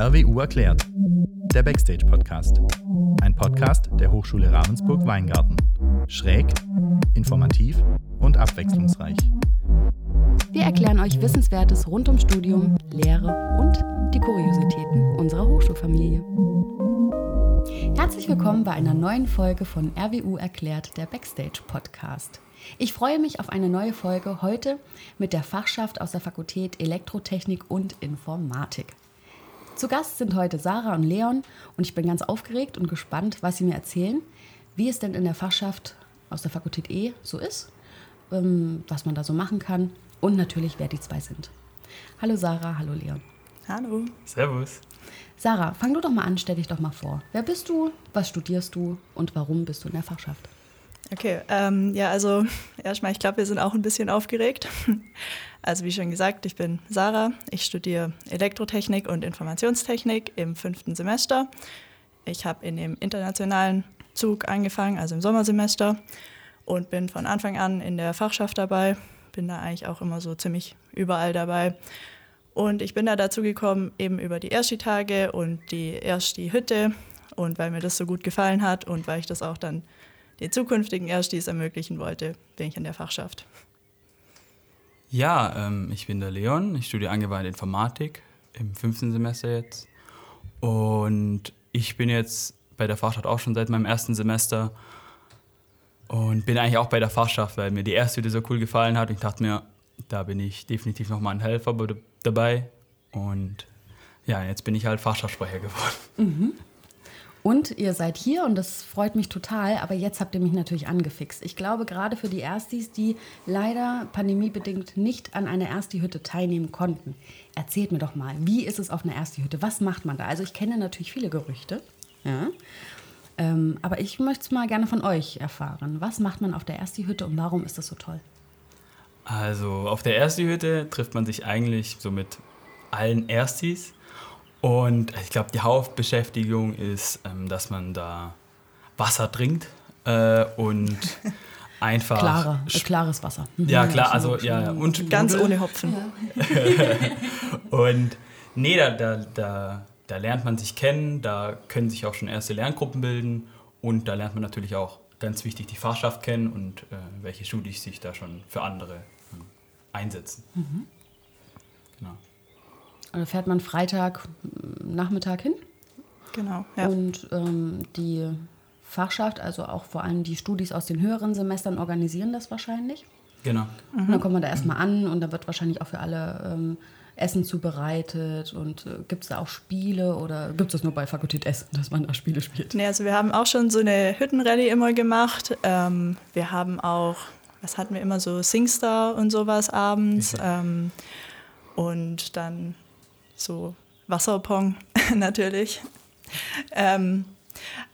RWU erklärt. Der Backstage Podcast. Ein Podcast der Hochschule Ravensburg-Weingarten. Schräg, informativ und abwechslungsreich. Wir erklären euch Wissenswertes rund ums Studium, Lehre und die Kuriositäten unserer Hochschulfamilie. Herzlich willkommen bei einer neuen Folge von RWU erklärt, der Backstage Podcast. Ich freue mich auf eine neue Folge heute mit der Fachschaft aus der Fakultät Elektrotechnik und Informatik. Zu Gast sind heute Sarah und Leon und ich bin ganz aufgeregt und gespannt, was sie mir erzählen, wie es denn in der Fachschaft aus der Fakultät E so ist, ähm, was man da so machen kann und natürlich, wer die zwei sind. Hallo Sarah, hallo Leon. Hallo. Servus. Sarah, fang du doch mal an, stell dich doch mal vor. Wer bist du, was studierst du und warum bist du in der Fachschaft? Okay, ähm, ja, also erstmal, ich glaube, wir sind auch ein bisschen aufgeregt. Also wie schon gesagt, ich bin Sarah, ich studiere Elektrotechnik und Informationstechnik im fünften Semester. Ich habe in dem internationalen Zug angefangen, also im Sommersemester und bin von Anfang an in der Fachschaft dabei, bin da eigentlich auch immer so ziemlich überall dabei. Und ich bin da dazu gekommen, eben über die Ersti-Tage und die Ersti-Hütte und weil mir das so gut gefallen hat und weil ich das auch dann den zukünftigen Erstis ermöglichen wollte, bin ich in der Fachschaft. Ja, ähm, ich bin der Leon, ich studiere angewandte Informatik im fünften Semester jetzt. Und ich bin jetzt bei der Fachschaft auch schon seit meinem ersten Semester und bin eigentlich auch bei der Fachschaft, weil mir die erste Hütte so cool gefallen hat. Und ich dachte mir, da bin ich definitiv nochmal ein Helfer dabei. Und ja, jetzt bin ich halt Fachschaftssprecher geworden. Mhm. Und ihr seid hier und das freut mich total, aber jetzt habt ihr mich natürlich angefixt. Ich glaube, gerade für die Erstis, die leider pandemiebedingt nicht an einer Ersti-Hütte teilnehmen konnten, erzählt mir doch mal, wie ist es auf einer Ersti-Hütte? Was macht man da? Also ich kenne natürlich viele Gerüchte, ja? ähm, aber ich möchte es mal gerne von euch erfahren. Was macht man auf der Ersti-Hütte und warum ist das so toll? Also auf der Ersti-Hütte trifft man sich eigentlich so mit allen Erstis und ich glaube, die Hauptbeschäftigung ist, ähm, dass man da Wasser trinkt äh, und einfach. Klare, äh, klares Wasser. Mhm. Ja, klar, also ja. Und ganz ohne Hopfen. und nee, da, da, da, da lernt man sich kennen, da können sich auch schon erste Lerngruppen bilden und da lernt man natürlich auch ganz wichtig die Fachschaft kennen und äh, welche Studis sich da schon für andere äh, einsetzen. Mhm. Genau. Da fährt man Freitag Nachmittag hin. Genau. Ja. Und ähm, die Fachschaft, also auch vor allem die Studis aus den höheren Semestern, organisieren das wahrscheinlich. Genau. Mhm. Und dann kommt man da erstmal an und da wird wahrscheinlich auch für alle ähm, Essen zubereitet und äh, gibt es da auch Spiele oder gibt es das nur bei Fakultät Essen, dass man da Spiele spielt? Nee, also wir haben auch schon so eine Hüttenrallye immer gemacht. Ähm, wir haben auch, was hatten wir immer so, Singstar und sowas abends. Ähm, und dann so Wasserpong natürlich. Ähm,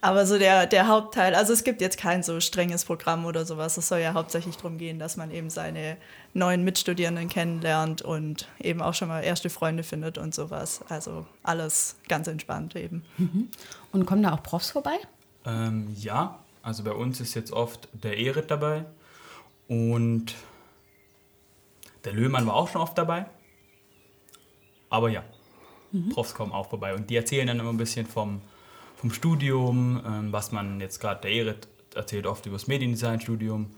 aber so der, der Hauptteil, also es gibt jetzt kein so strenges Programm oder sowas. Es soll ja hauptsächlich darum gehen, dass man eben seine neuen Mitstudierenden kennenlernt und eben auch schon mal erste Freunde findet und sowas. Also alles ganz entspannt eben. Mhm. Und kommen da auch Profs vorbei? Ähm, ja, also bei uns ist jetzt oft der Erit dabei und der Löhmann war auch schon oft dabei. Aber ja, mhm. Profs kommen auch vorbei und die erzählen dann immer ein bisschen vom, vom Studium, ähm, was man jetzt gerade, der Erit erzählt oft über das Mediendesign-Studium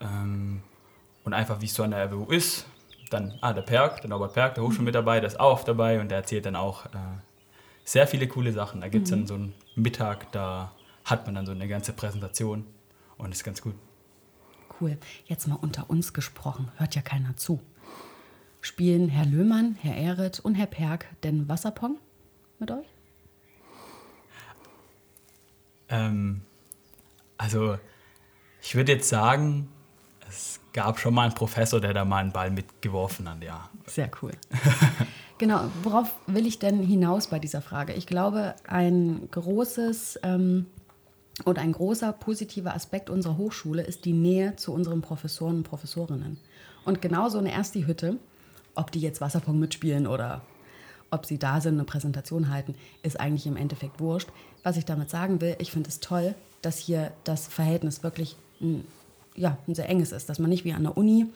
ähm, und einfach, wie es so an der RWU ist. Dann, ah, der Perk, der Norbert Perk, der Hochschulmitarbeiter, der ist auch oft dabei und der erzählt dann auch äh, sehr viele coole Sachen. Da gibt es mhm. dann so einen Mittag, da hat man dann so eine ganze Präsentation und ist ganz gut. Cool. Jetzt mal unter uns gesprochen, hört ja keiner zu. Spielen Herr Löhmann, Herr Ehret und Herr Perk denn Wasserpong mit euch? Ähm, also, ich würde jetzt sagen, es gab schon mal einen Professor, der da mal einen Ball mitgeworfen hat, ja. Sehr cool. genau, worauf will ich denn hinaus bei dieser Frage? Ich glaube, ein großes ähm, oder ein großer positiver Aspekt unserer Hochschule ist die Nähe zu unseren Professoren und Professorinnen. Und genau so eine Ersti-Hütte ob die jetzt Wasserpong mitspielen oder ob sie da sind, eine Präsentation halten, ist eigentlich im Endeffekt wurscht. Was ich damit sagen will, ich finde es toll, dass hier das Verhältnis wirklich ein, ja, ein sehr enges ist, dass man nicht wie an der Uni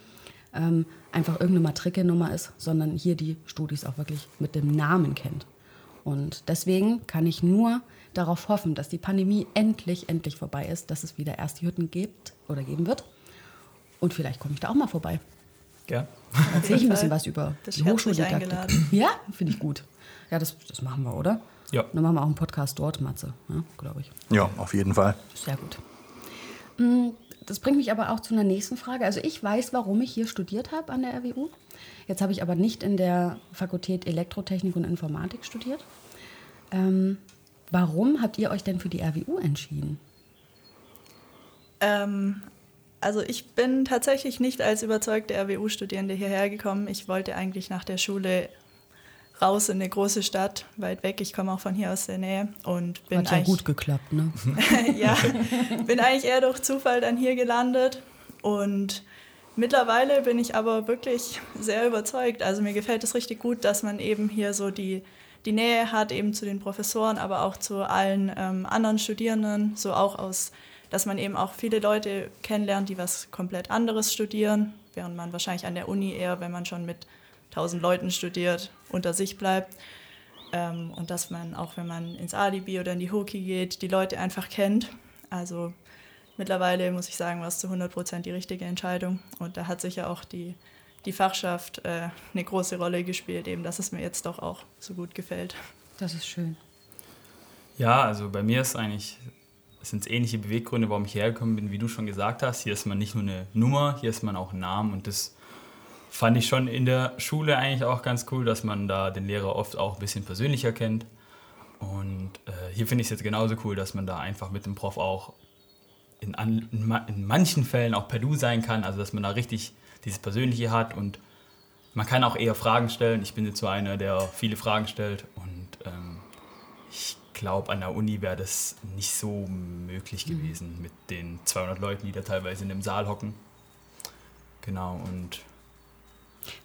ähm, einfach irgendeine Matrikelnummer ist, sondern hier die Studis auch wirklich mit dem Namen kennt. Und deswegen kann ich nur darauf hoffen, dass die Pandemie endlich, endlich vorbei ist, dass es wieder erste Hütten gibt oder geben wird. Und vielleicht komme ich da auch mal vorbei. Ja. Erzähle ich ein bisschen was über Das die Hochschuldidaktik. Ja, finde ich gut. Ja, das, das machen wir, oder? Ja. Dann machen wir auch einen Podcast dort, Matze, ja, glaube ich. Ja, auf jeden Fall. Sehr gut. Mm, Das bringt mich aber auch zu einer nächsten Frage. Also ich weiß, warum ich hier studiert habe an der RWU. Jetzt habe ich aber nicht in der Fakultät Elektrotechnik und Informatik studiert. Ähm, warum habt ihr euch denn für die RWU entschieden? Ähm, also ich bin tatsächlich nicht als überzeugte RWU-Studierende hierher gekommen. Ich wollte eigentlich nach der Schule raus in eine große Stadt, weit weg. Ich komme auch von hier aus der Nähe und bin Hat ja gut geklappt, ne? ja, bin eigentlich eher durch Zufall dann hier gelandet und mittlerweile bin ich aber wirklich sehr überzeugt. Also mir gefällt es richtig gut, dass man eben hier so die, die Nähe hat eben zu den Professoren, aber auch zu allen ähm, anderen Studierenden, so auch aus, dass man eben auch viele Leute kennenlernt, die was komplett anderes studieren, während man wahrscheinlich an der Uni eher, wenn man schon mit tausend Leuten studiert, unter sich bleibt. Ähm, und dass man auch, wenn man ins Alibi oder in die Hoki geht, die Leute einfach kennt. Also mittlerweile muss ich sagen, war es zu 100 Prozent die richtige Entscheidung. Und da hat sicher auch die, die Fachschaft äh, eine große Rolle gespielt, eben, dass es mir jetzt doch auch so gut gefällt. Das ist schön. Ja, also bei mir ist eigentlich, es sind ähnliche Beweggründe, warum ich hergekommen bin, wie du schon gesagt hast. Hier ist man nicht nur eine Nummer, hier ist man auch ein Name und das fand ich schon in der Schule eigentlich auch ganz cool, dass man da den Lehrer oft auch ein bisschen persönlicher kennt. Und äh, hier finde ich es jetzt genauso cool, dass man da einfach mit dem Prof auch in, an, in, ma- in manchen Fällen auch per Du sein kann, also dass man da richtig dieses Persönliche hat und man kann auch eher Fragen stellen. Ich bin jetzt so einer, der viele Fragen stellt und ähm, ich glaube, an der Uni wäre das nicht so möglich gewesen mit den 200 Leuten, die da teilweise in dem Saal hocken. Genau, und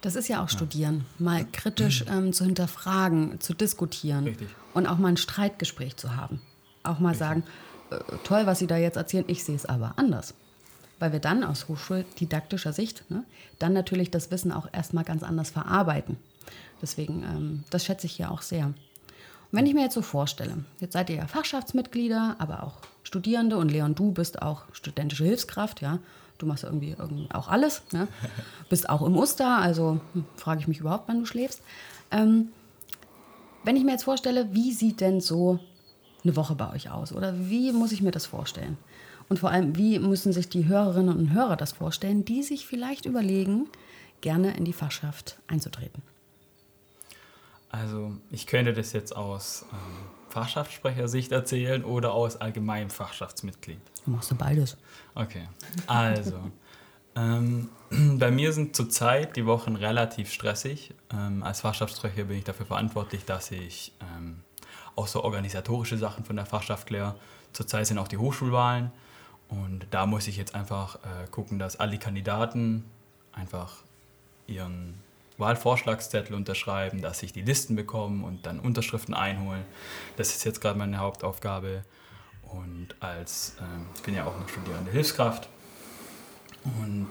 Das ist ja auch Studieren, mal kritisch ähm, zu hinterfragen, zu diskutieren Richtig. und auch mal ein Streitgespräch zu haben. Auch mal sagen, äh, toll, was Sie da jetzt erzählen, ich sehe es aber anders. Weil wir dann aus hochschuldidaktischer Sicht ne, dann natürlich das Wissen auch erstmal ganz anders verarbeiten. Deswegen, ähm, das schätze ich hier auch sehr. Und wenn ich mir jetzt so vorstelle, jetzt seid ihr ja Fachschaftsmitglieder, aber auch Studierende und Leon, du bist auch studentische Hilfskraft, ja. Du machst irgendwie, irgendwie auch alles, ja. Bist auch im Oster, also frage ich mich überhaupt, wann du schläfst. Ähm, wenn ich mir jetzt vorstelle, wie sieht denn so eine Woche bei euch aus? Oder wie muss ich mir das vorstellen? Und vor allem, wie müssen sich die Hörerinnen und Hörer das vorstellen, die sich vielleicht überlegen, gerne in die Fachschaft einzutreten? Also ich könnte das jetzt aus ähm, Fachschaftssprechersicht erzählen oder aus allgemeinem Fachschaftsmitglied. Du machst du beides. Okay, also ähm, bei mir sind zurzeit die Wochen relativ stressig. Ähm, als Fachschaftssprecher bin ich dafür verantwortlich, dass ich ähm, auch so organisatorische Sachen von der Fachschaft kläre. Zurzeit sind auch die Hochschulwahlen und da muss ich jetzt einfach äh, gucken, dass alle Kandidaten einfach ihren Wahlvorschlagszettel unterschreiben, dass ich die Listen bekomme und dann Unterschriften einholen. Das ist jetzt gerade meine Hauptaufgabe. Und als, ähm, ich bin ja auch noch studierende Hilfskraft. Und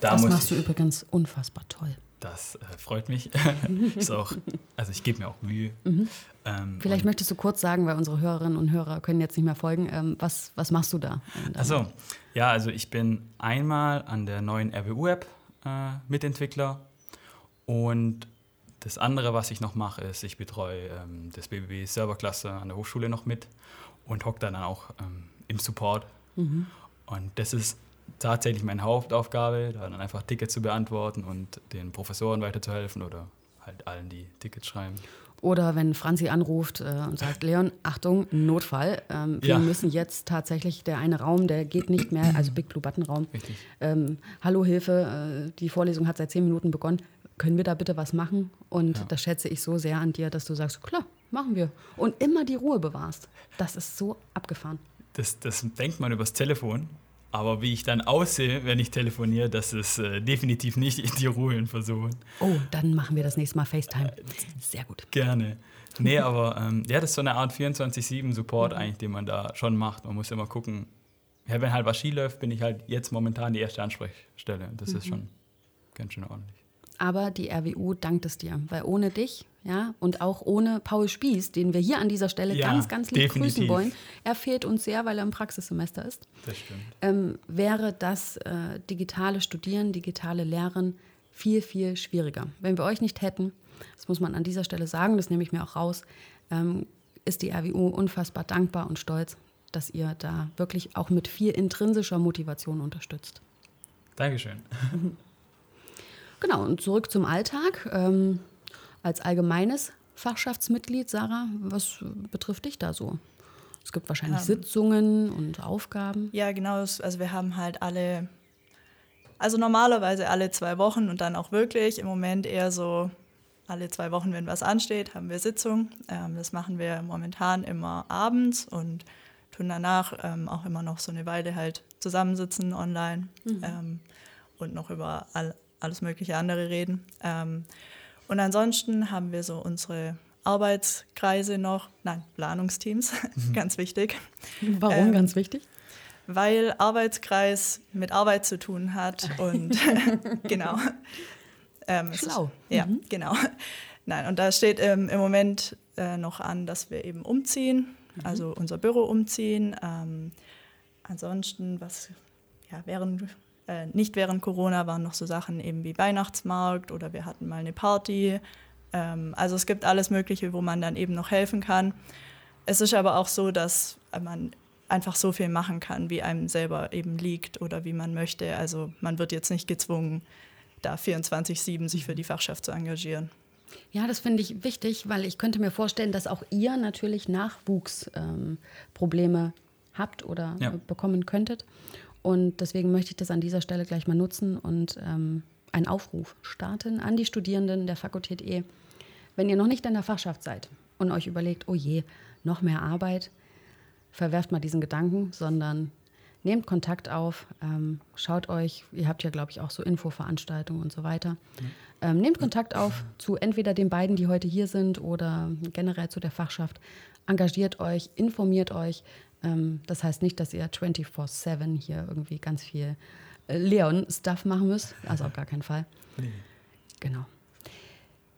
da das machst du übrigens unfassbar toll. das äh, freut mich. ist auch, also ich gebe mir auch Mühe. Mhm. Ähm, Vielleicht möchtest du kurz sagen, weil unsere Hörerinnen und Hörer können jetzt nicht mehr folgen, ähm, was, was machst du da? Achso, ja, also ich bin einmal an der neuen RWU-App äh, Mitentwickler und das andere, was ich noch mache, ist, ich betreue ähm, das BBB Serverklasse an der Hochschule noch mit und hocke dann auch ähm, im Support. Mhm. Und das ist tatsächlich meine Hauptaufgabe, da dann einfach Tickets zu beantworten und den Professoren weiterzuhelfen oder halt allen, die Tickets schreiben. Oder wenn Franzi anruft äh, und sagt, Leon, Achtung, Notfall. Ähm, wir Ja. müssen jetzt tatsächlich, der eine Raum, der geht nicht mehr, also Big Blue Button Raum. Richtig. Ähm, Hallo, Hilfe, äh, die Vorlesung hat seit zehn Minuten begonnen. Können wir da bitte was machen? Und Ja. das schätze ich so sehr an dir, dass du sagst, klar, machen wir. Und immer die Ruhe bewahrst. Das ist so abgefahren. Das, das denkt man übers Telefon, aber wie ich dann aussehe, wenn ich telefoniere, das ist äh, definitiv nicht in die Ruhe versuchen. Oh, dann machen wir das nächste Mal FaceTime. Sehr gut. Gerne. Nee, aber ähm, ja, das ist so eine Art 24-7-Support eigentlich, den man da schon macht. Man muss immer gucken, ja, wenn halt was Ski läuft, bin ich halt jetzt momentan die erste Ansprechstelle. Das ist schon ganz schön ordentlich. Aber die RWU dankt es dir, weil ohne dich Ja, und auch ohne Paul Spieß, den wir hier an dieser Stelle Ja, ganz, ganz lieb definitiv. grüßen wollen. Er fehlt uns sehr, weil er im Praxissemester ist. Das stimmt. Ähm, wäre das äh, digitale Studieren, digitale Lehren viel, viel schwieriger. Wenn wir euch nicht hätten, das muss man an dieser Stelle sagen, das nehme ich mir auch raus, ähm, ist die RWU unfassbar dankbar und stolz, dass ihr da wirklich auch mit viel intrinsischer Motivation unterstützt. Dankeschön. Genau, und zurück zum Alltag. Ähm, als allgemeines Fachschaftsmitglied, Sarah, was betrifft dich da so? Es gibt wahrscheinlich Ähm. Sitzungen und Aufgaben. Ja, genau. Also wir haben halt alle, also normalerweise alle zwei Wochen und dann auch wirklich im Moment eher so alle zwei Wochen, wenn was ansteht, haben wir Sitzung. Ähm, das machen wir momentan immer abends und tun danach ähm, auch immer noch so eine Weile halt zusammensitzen online ähm, und noch über all, alles mögliche andere reden. Ähm, und ansonsten haben wir so unsere Arbeitskreise noch, nein, Planungsteams, ganz wichtig Warum? Ähm, Ganz wichtig. weil Arbeitskreis mit Arbeit zu tun hat und genau. Ähm, Schlau. Ist, ja, genau. Nein, und da steht ähm, im Moment äh, noch an, dass wir eben umziehen, also unser Büro umziehen. Ähm, ansonsten, was ja während äh, nicht während Corona waren noch so Sachen eben wie Weihnachtsmarkt oder wir hatten mal eine Party. Ähm, also es gibt alles Mögliche, wo man dann eben noch helfen kann. Es ist aber auch so, dass man einfach so viel machen kann, wie einem selber eben liegt oder wie man möchte. Also man wird jetzt nicht gezwungen, da 24-7 sich für die Fachschaft zu engagieren. Ja, das finde ich wichtig, weil ich könnte mir vorstellen, dass auch ihr natürlich Nachwuchsprobleme ähm, habt oder Ja. bekommen könntet. Und deswegen möchte ich das an dieser Stelle gleich mal nutzen und ähm, einen Aufruf starten an die Studierenden der Fakultät E. Wenn ihr noch nicht in der Fachschaft seid und euch überlegt, oh je, noch mehr Arbeit, verwerft mal diesen Gedanken, sondern nehmt Kontakt auf, ähm, schaut euch, ihr habt ja, glaube ich, auch so Infoveranstaltungen und so weiter. Ähm, nehmt Kontakt auf zu entweder den beiden, die heute hier sind, oder generell zu der Fachschaft. Engagiert euch, informiert euch. Ähm, das heißt nicht, dass ihr 24-7 hier irgendwie ganz viel äh, Leon-Stuff machen müsst. Also auf gar keinen Fall. Genau.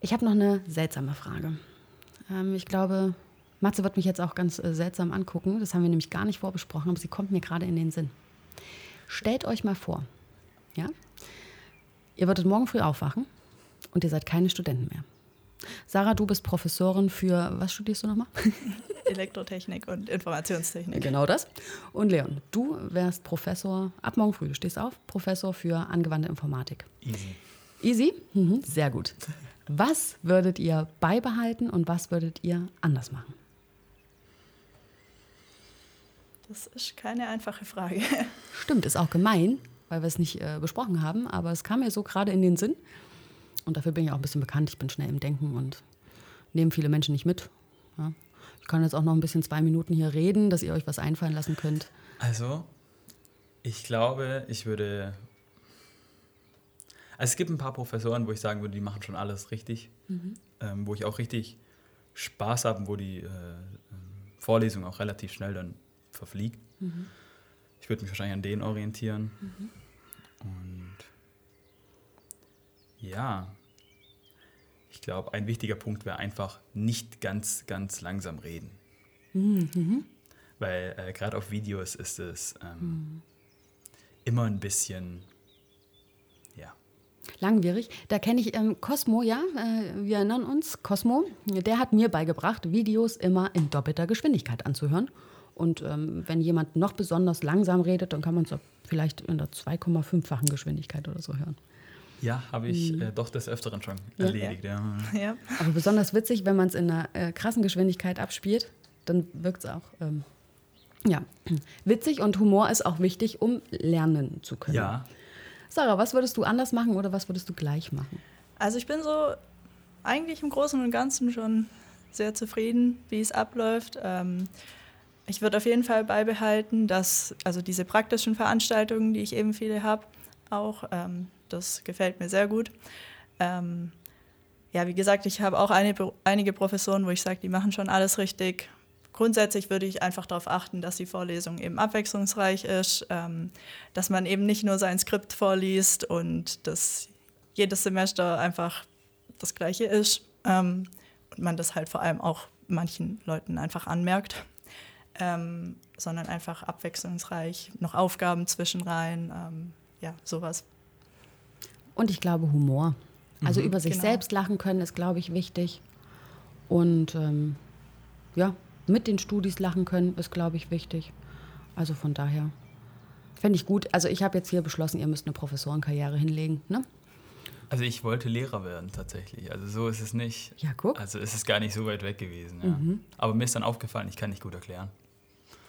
Ich habe noch eine seltsame Frage. Ähm, ich glaube, Matze wird mich jetzt auch ganz äh, seltsam angucken. Das haben wir nämlich gar nicht vorbesprochen, aber sie kommt mir gerade in den Sinn. Stellt euch mal vor, ja? Ihr würdet morgen früh aufwachen und ihr seid keine Studenten mehr. Sarah, du bist Professorin für, was studierst du nochmal? Elektrotechnik und Informationstechnik. Genau das. Und Leon, du wärst Professor, ab morgen früh, du stehst auf, Professor für angewandte Informatik. Easy. Easy? Mhm, sehr gut. Was würdet ihr beibehalten und was würdet ihr anders machen? Das ist keine einfache Frage. Stimmt, ist auch gemein, weil wir es nicht äh, besprochen haben, aber es kam mir so gerade in den Sinn. Und dafür bin ich auch ein bisschen bekannt. Ich bin schnell im Denken und nehme viele Menschen nicht mit. Ja. Ich kann jetzt auch noch ein bisschen zwei Minuten hier reden, dass ihr euch was einfallen lassen könnt. Also, ich glaube, ich würde. Also es gibt ein paar Professoren, wo ich sagen würde, die machen schon alles richtig. Ähm, wo ich auch richtig Spaß habe, wo die äh, Vorlesung auch relativ schnell dann verfliegt. Ich würde mich wahrscheinlich an denen orientieren. Und ja, ich glaube, ein wichtiger Punkt wäre einfach nicht ganz, ganz langsam reden. Weil äh, gerade auf Videos ist es ähm, immer ein bisschen, ja, Langwierig. Da kenne ich ähm, Cosmo, ja, äh, wir erinnern uns, Cosmo, der hat mir beigebracht, Videos immer in doppelter Geschwindigkeit anzuhören. Und ähm, wenn jemand noch besonders langsam redet, dann kann man es vielleicht in der 2,5-fachen Geschwindigkeit oder so hören. Ja, habe ich äh, doch des Öfteren schon erledigt. Ja. ja. Aber besonders witzig, wenn man es in einer äh, krassen Geschwindigkeit abspielt, dann wirkt es auch. Ähm, ja, witzig und Humor ist auch wichtig, um lernen zu können. ja, Sarah, was würdest du anders machen oder was würdest du gleich machen? Also ich bin so eigentlich im Großen und Ganzen schon sehr zufrieden, wie es abläuft. Ähm, ich würde auf jeden Fall beibehalten, dass also diese praktischen Veranstaltungen, die ich eben viele habe, auch ähm, das gefällt mir sehr gut. Ähm, ja, wie gesagt, ich habe auch eine, einige Professoren, wo ich sage, die machen schon alles richtig. Grundsätzlich würde ich einfach darauf achten, dass die Vorlesung eben abwechslungsreich ist, ähm, dass man eben nicht nur sein Skript vorliest und dass jedes Semester einfach das Gleiche ist. Ähm, man das halt vor allem auch manchen Leuten einfach anmerkt, ähm, sondern einfach abwechslungsreich, noch Aufgaben zwischenrein, ähm, ja, sowas. Und ich glaube Humor. Also mhm, über sich genau. selbst lachen können ist, glaube ich, wichtig. Und ähm, ja, mit den Studis lachen können ist, glaube ich, wichtig. Also von daher fände ich gut. Also ich habe jetzt hier beschlossen, ihr müsst eine Professorenkarriere hinlegen. Ne? Also ich wollte Lehrer werden tatsächlich. Also so ist es nicht. Ja, guck. Also ist es gar nicht so weit weg gewesen. Ja. Mhm. Aber mir ist dann aufgefallen, ich kann nicht gut erklären.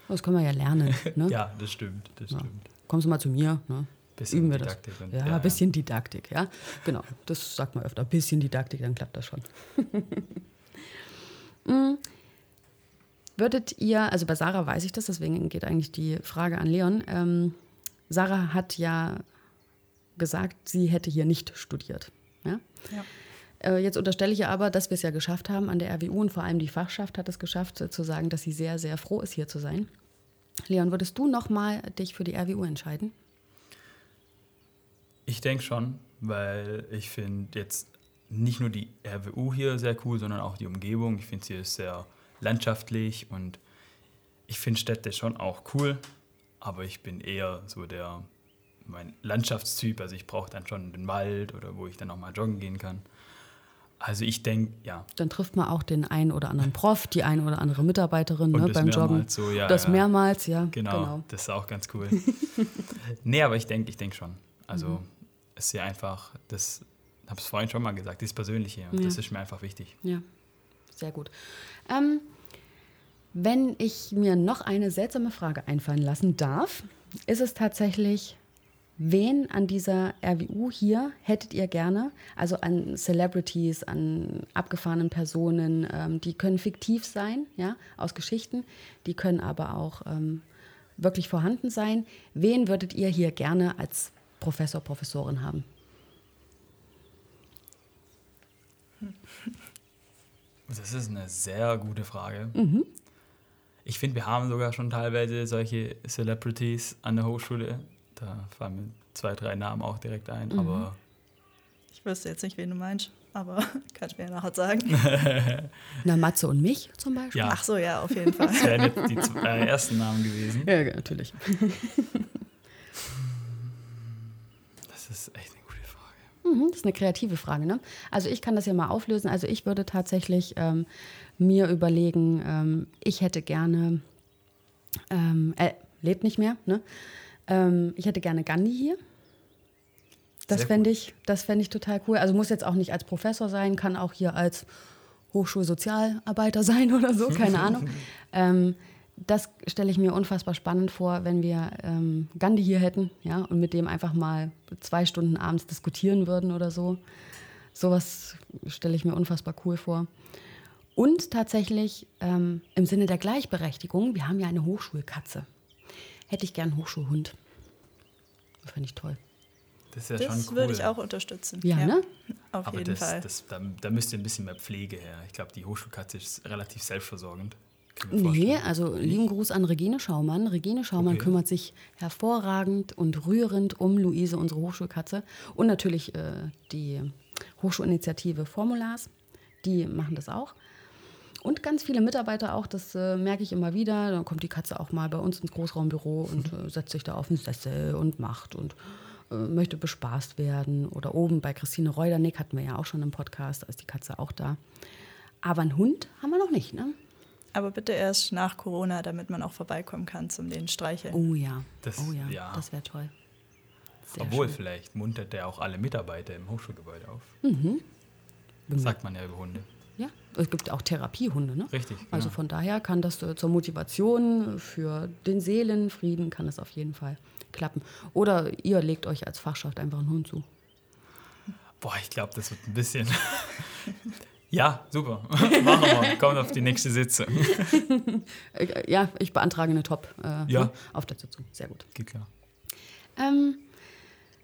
Das können wir ja lernen. Ne? ja, das stimmt, das stimmt. Ja. Kommst du mal zu mir, ne? Bisschen Üben wir Didaktik. Das. Ja, ein ja, bisschen Didaktik, ja. Genau, das sagt man öfter. Ein bisschen Didaktik, dann klappt das schon. mm. Würdet ihr, also bei Sarah weiß ich das, deswegen geht eigentlich die Frage an Leon. Ähm, Sarah hat ja gesagt, sie hätte hier nicht studiert. Ja? ja. Äh, jetzt unterstelle ich ihr aber, dass wir es ja geschafft haben an der RWU und vor allem die Fachschaft hat es geschafft, äh, zu sagen, dass sie sehr, sehr froh ist, hier zu sein. Leon, würdest du nochmal dich für die RWU entscheiden? Ich denke schon, weil ich finde jetzt nicht nur die RWU hier sehr cool, sondern auch die Umgebung. Ich finde, sie ist sehr landschaftlich und ich finde Städte schon auch cool, aber ich bin eher so der mein Landschaftstyp. Also ich brauche dann schon den Wald oder wo ich dann auch mal joggen gehen kann. Also ich denke, ja. Dann trifft man auch den einen oder anderen Prof, die eine oder andere Mitarbeiterin ne, beim Joggen. So, ja, das ja. mehrmals, ja. Genau, genau, das ist auch ganz cool. nee, aber ich denke ich denk schon. Also mhm. es ist ja einfach, das habe ich vorhin schon mal gesagt, das Persönliche und ja. das ist mir einfach wichtig. Ja, sehr gut. Ähm, wenn ich mir noch eine seltsame Frage einfallen lassen darf, ist es tatsächlich, Wen an dieser RWU hier hättet ihr gerne? Also an Celebrities, an abgefahrenen Personen, ähm, die können fiktiv sein, ja, aus Geschichten, die können aber auch ähm, wirklich vorhanden sein. Wen würdet ihr hier gerne als Professor, Professorin haben? Das ist eine sehr gute Frage. Mhm. Ich finde, wir haben sogar schon teilweise solche Celebrities an der Hochschule. Da fallen mir zwei, drei Namen auch direkt ein, mhm. aber. Ich wüsste jetzt nicht, wen du meinst, aber kannst du mir ja nachher sagen. Na, Matze und mich zum Beispiel. Ja. Ach so, ja, auf jeden Fall. Das wären jetzt die zwei, äh, ersten Namen gewesen. Ja, natürlich. Das ist echt eine gute Frage. Mhm, das ist eine kreative Frage, ne? Also ich kann das ja mal auflösen. Also ich würde tatsächlich ähm, mir überlegen, ähm, ich hätte gerne, ähm, er lebt nicht mehr, ne? Ähm, ich hätte gerne Gandhi hier. Das fände ich, fänd ich total cool. Also muss jetzt auch nicht als Professor sein, kann auch hier als Hochschulsozialarbeiter sein oder so, keine Ahnung. Das stelle ich mir unfassbar spannend vor, wenn wir ähm, Gandhi hier hätten, ja, und mit dem einfach mal zwei Stunden abends diskutieren würden oder so. Sowas stelle ich mir unfassbar cool vor. Und tatsächlich ähm, im Sinne der Gleichberechtigung, wir haben ja eine Hochschulkatze hätte ich gern einen Hochschulhund. Das fände ich toll. Das ist ja das schon cool. würde ich auch unterstützen. Ja, ja. ne? Auf Aber jeden das, Fall. Das, da, da müsste ein bisschen mehr Pflege her. Ich glaube, die Hochschulkatze ist relativ selbstversorgend. Nee, also lieben Gruß an Regine Schaumann. Regine Schaumann okay. kümmert sich hervorragend und rührend um Luise, unsere Hochschulkatze. Und natürlich äh, die Hochschulinitiative Formulars. Die machen das auch. Und ganz viele Mitarbeiter auch, das äh, merke ich immer wieder. Dann kommt die Katze auch mal bei uns ins Großraumbüro und äh, setzt sich da auf den Sessel und macht und äh, möchte bespaßt werden. Oder oben bei Christine Reudernick hatten wir ja auch schon im Podcast, da ist die Katze auch da. Aber einen Hund haben wir noch nicht, ne? Aber bitte erst nach Corona, damit man auch vorbeikommen kann zum den Streicheln. Oh ja, das, oh ja, ja. das wäre toll. Sehr Obwohl, schön. vielleicht muntert der auch alle Mitarbeiter im Hochschulgebäude auf. Mhm. Das sagt man ja über Hunde. Ja, es gibt auch Therapiehunde, ne? Richtig. Genau. Also von daher kann das äh, zur Motivation für den Seelenfrieden kann das auf jeden Fall klappen. Oder ihr legt euch als Fachschaft einfach einen Hund zu. Boah, ich glaube, das wird ein bisschen. ja, super. Machen wir. Kommt auf die nächste Sitzung. ja, ich beantrage eine Top äh, ja. Ne, auf der Sitzung. Sehr gut. Geht klar. Ähm,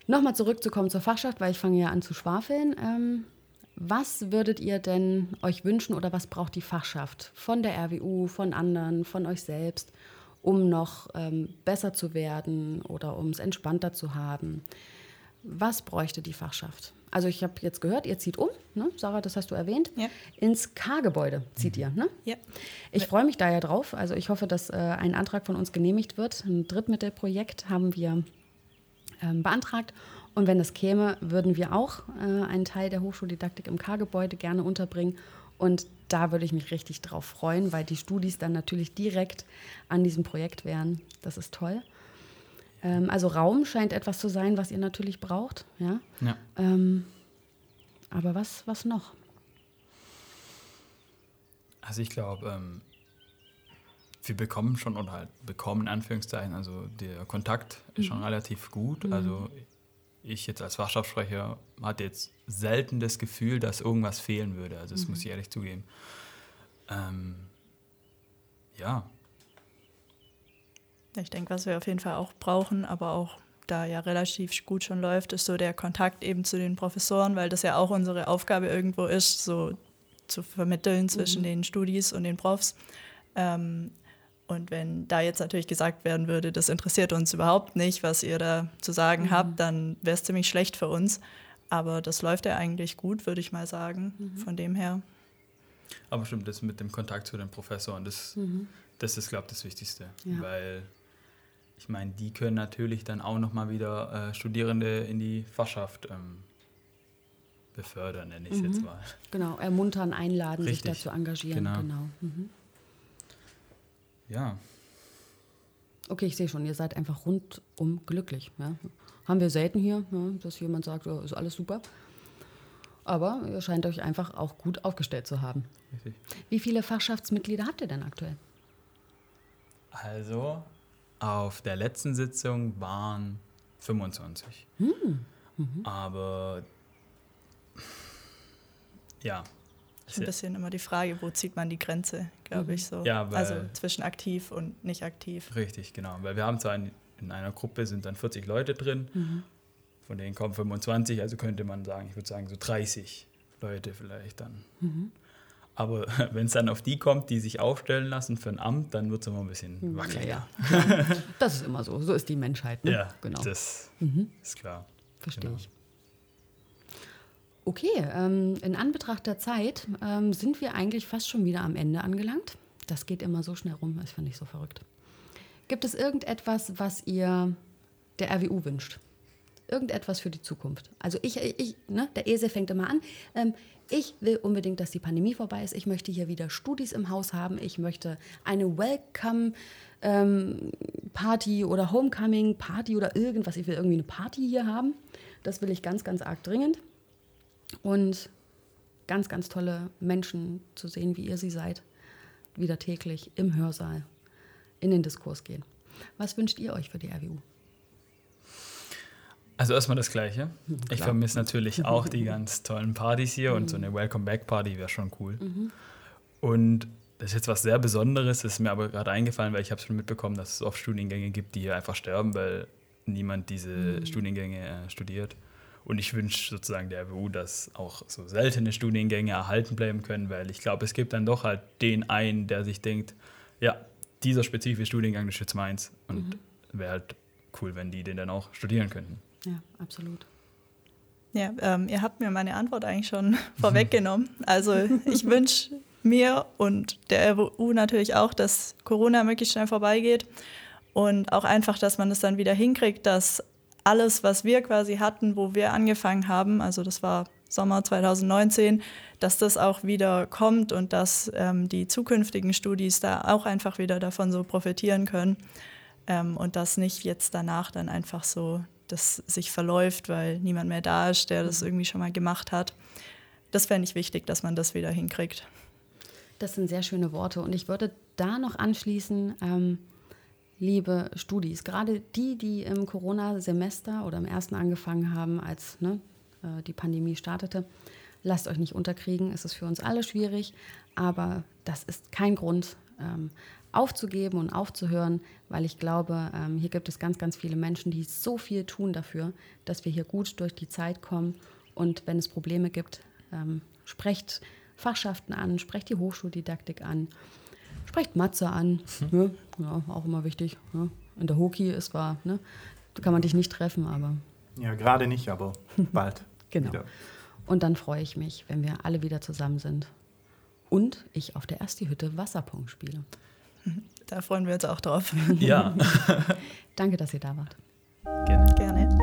Nochmal zurückzukommen zur Fachschaft, weil ich fange ja an zu schwafeln. Ähm, was würdet ihr denn euch wünschen oder was braucht die Fachschaft von der RWU, von anderen, von euch selbst, um noch ähm, besser zu werden oder um es entspannter zu haben? Was bräuchte die Fachschaft? Also ich habe jetzt gehört, ihr zieht um, ne? Sarah, das hast du erwähnt. Ja. Ins K-Gebäude zieht ihr, ne? Ja. Ich freue mich da ja drauf. Also ich hoffe, dass äh, ein Antrag von uns genehmigt wird. Ein Drittmittelprojekt haben wir ähm, beantragt. Und wenn das käme, würden wir auch äh, einen Teil der Hochschuldidaktik im K-Gebäude gerne unterbringen. Und da würde ich mich richtig drauf freuen, weil die Studis dann natürlich direkt an diesem Projekt wären. Das ist toll. Ähm, also Raum scheint etwas zu sein, was ihr natürlich braucht. Ja. Ja. Ähm, aber was, was noch? Also ich glaube, ähm, wir bekommen schon, oder halt bekommen in Anführungszeichen, also der Kontakt ist schon relativ gut. Also ich jetzt als Fachschaftssprecher hatte jetzt selten das Gefühl, dass irgendwas fehlen würde. Also das muss ich ehrlich zugeben. Ähm, ja, Ich denke, was wir auf jeden Fall auch brauchen, aber auch da ja relativ gut schon läuft, ist so der Kontakt eben zu den Professoren, weil das ja auch unsere Aufgabe irgendwo ist, so zu vermitteln zwischen den Studis und den Profs. Ähm, und wenn da jetzt natürlich gesagt werden würde, das interessiert uns überhaupt nicht, was ihr da zu sagen habt, dann wäre es ziemlich schlecht für uns. Aber das läuft ja eigentlich gut, würde ich mal sagen. Von dem her. aber stimmt, das mit dem Kontakt zu den Professoren, das, das ist, glaube ich, das Wichtigste. Ja. Weil ich meine, die können natürlich dann auch nochmal wieder äh, Studierende in die Fachschaft ähm, befördern, nenne ich es jetzt mal. Genau, ermuntern, einladen, sich Richtig, da zu engagieren. genau. genau. Mhm. Ja, Okay, ich sehe schon, ihr seid einfach rundum glücklich. Ja. Haben wir selten hier, ja, dass jemand sagt, ja, ist alles super. Aber ihr scheint euch einfach auch gut aufgestellt zu haben. richtig. Wie viele Fachschaftsmitglieder habt ihr denn aktuell? Also, auf der letzten Sitzung waren 25. Hm, Aber ja. Ist ein bisschen immer die Frage, wo zieht man die Grenze, glaube ich so. Ja, weil- also zwischen aktiv und nicht aktiv. Richtig, genau. Weil wir haben zwar in, in einer Gruppe sind dann 40 Leute drin, Mhm. von denen kommen 25, also könnte man sagen, ich würde sagen so 30 Leute vielleicht dann. Mhm. Aber wenn es dann auf die kommt, die sich aufstellen lassen für ein Amt, dann wird es immer ein bisschen wackeliger. Mhm. Ja, ja. Das ist immer so. So ist die Menschheit. Ne? Ja, genau. das ist klar. Verstehe genau. ich. Okay, ähm, in Anbetracht der Zeit ähm, sind wir eigentlich fast schon wieder am Ende angelangt. Das geht immer so schnell rum, das finde ich so verrückt. Gibt es irgendetwas, was ihr der RWU wünscht? Irgendetwas für die Zukunft? Also ich, ich ne, der Esel fängt immer an. Ähm, ich will unbedingt, dass die Pandemie vorbei ist. Ich möchte hier wieder Studis im Haus haben. Ich möchte eine Welcome ähm, Party oder Homecoming Party oder irgendwas. Ich will irgendwie eine Party hier haben. Das will ich ganz, ganz arg dringend. Und ganz, ganz tolle Menschen zu sehen, wie ihr sie seid, wieder täglich im Hörsaal in den Diskurs gehen. Was wünscht ihr euch für die RWU? Also erstmal das Gleiche. Ich vermisse natürlich auch die ganz tollen Partys hier und so eine Welcome Back Party wäre schon cool. Und das ist jetzt was sehr Besonderes, das ist mir aber gerade eingefallen, weil ich habe schon mitbekommen, dass es oft Studiengänge gibt, die hier einfach sterben, weil niemand diese Studiengänge äh, studiert. Und ich wünsche sozusagen der RWU, dass auch so seltene Studiengänge erhalten bleiben können, weil ich glaube, es gibt dann doch halt den einen, der sich denkt, ja, dieser spezifische Studiengang ist jetzt meins. Und wäre halt cool, wenn die den dann auch studieren könnten. Ja, absolut. Ja, ähm, ihr habt mir meine Antwort eigentlich schon vorweggenommen. Also ich wünsche mir und der RWU natürlich auch, dass Corona möglichst schnell vorbeigeht und auch einfach, dass man es dann wieder hinkriegt, dass alles, was wir quasi hatten, wo wir angefangen haben, also das war Sommer 2019, dass das auch wieder kommt und dass ähm, die zukünftigen Studis da auch einfach wieder davon so profitieren können ähm, und dass nicht jetzt danach dann einfach so das sich verläuft, weil niemand mehr da ist, der das irgendwie schon mal gemacht hat. Das fände ich wichtig, dass man das wieder hinkriegt. Das sind sehr schöne Worte. Und ich würde da noch anschließen, ähm, liebe Studis, gerade die, die im Corona-Semester oder im ersten angefangen haben, als ne, äh, die Pandemie startete, lasst euch nicht unterkriegen. Es ist für uns alle schwierig, aber das ist kein Grund, ähm, aufzugeben und aufzuhören, weil ich glaube, ähm, hier gibt es ganz, ganz viele Menschen, die so viel tun dafür, dass wir hier gut durch die Zeit kommen. Und wenn es Probleme gibt, ähm, sprecht Fachschaften an, sprecht die Hochschuldidaktik an, sprecht Matze an. Ne? Ja, auch immer wichtig. Ne? In der Hoki ist zwar, ne? da kann man dich nicht treffen, aber Ja, gerade nicht, aber bald. Genau. Wieder. Und dann freue ich mich, wenn wir alle wieder zusammen sind. Und ich auf der ersten Hütte Wasserpong spiele. Da freuen wir uns auch drauf. Ja, Danke, dass ihr da wart. gerne. Gerne.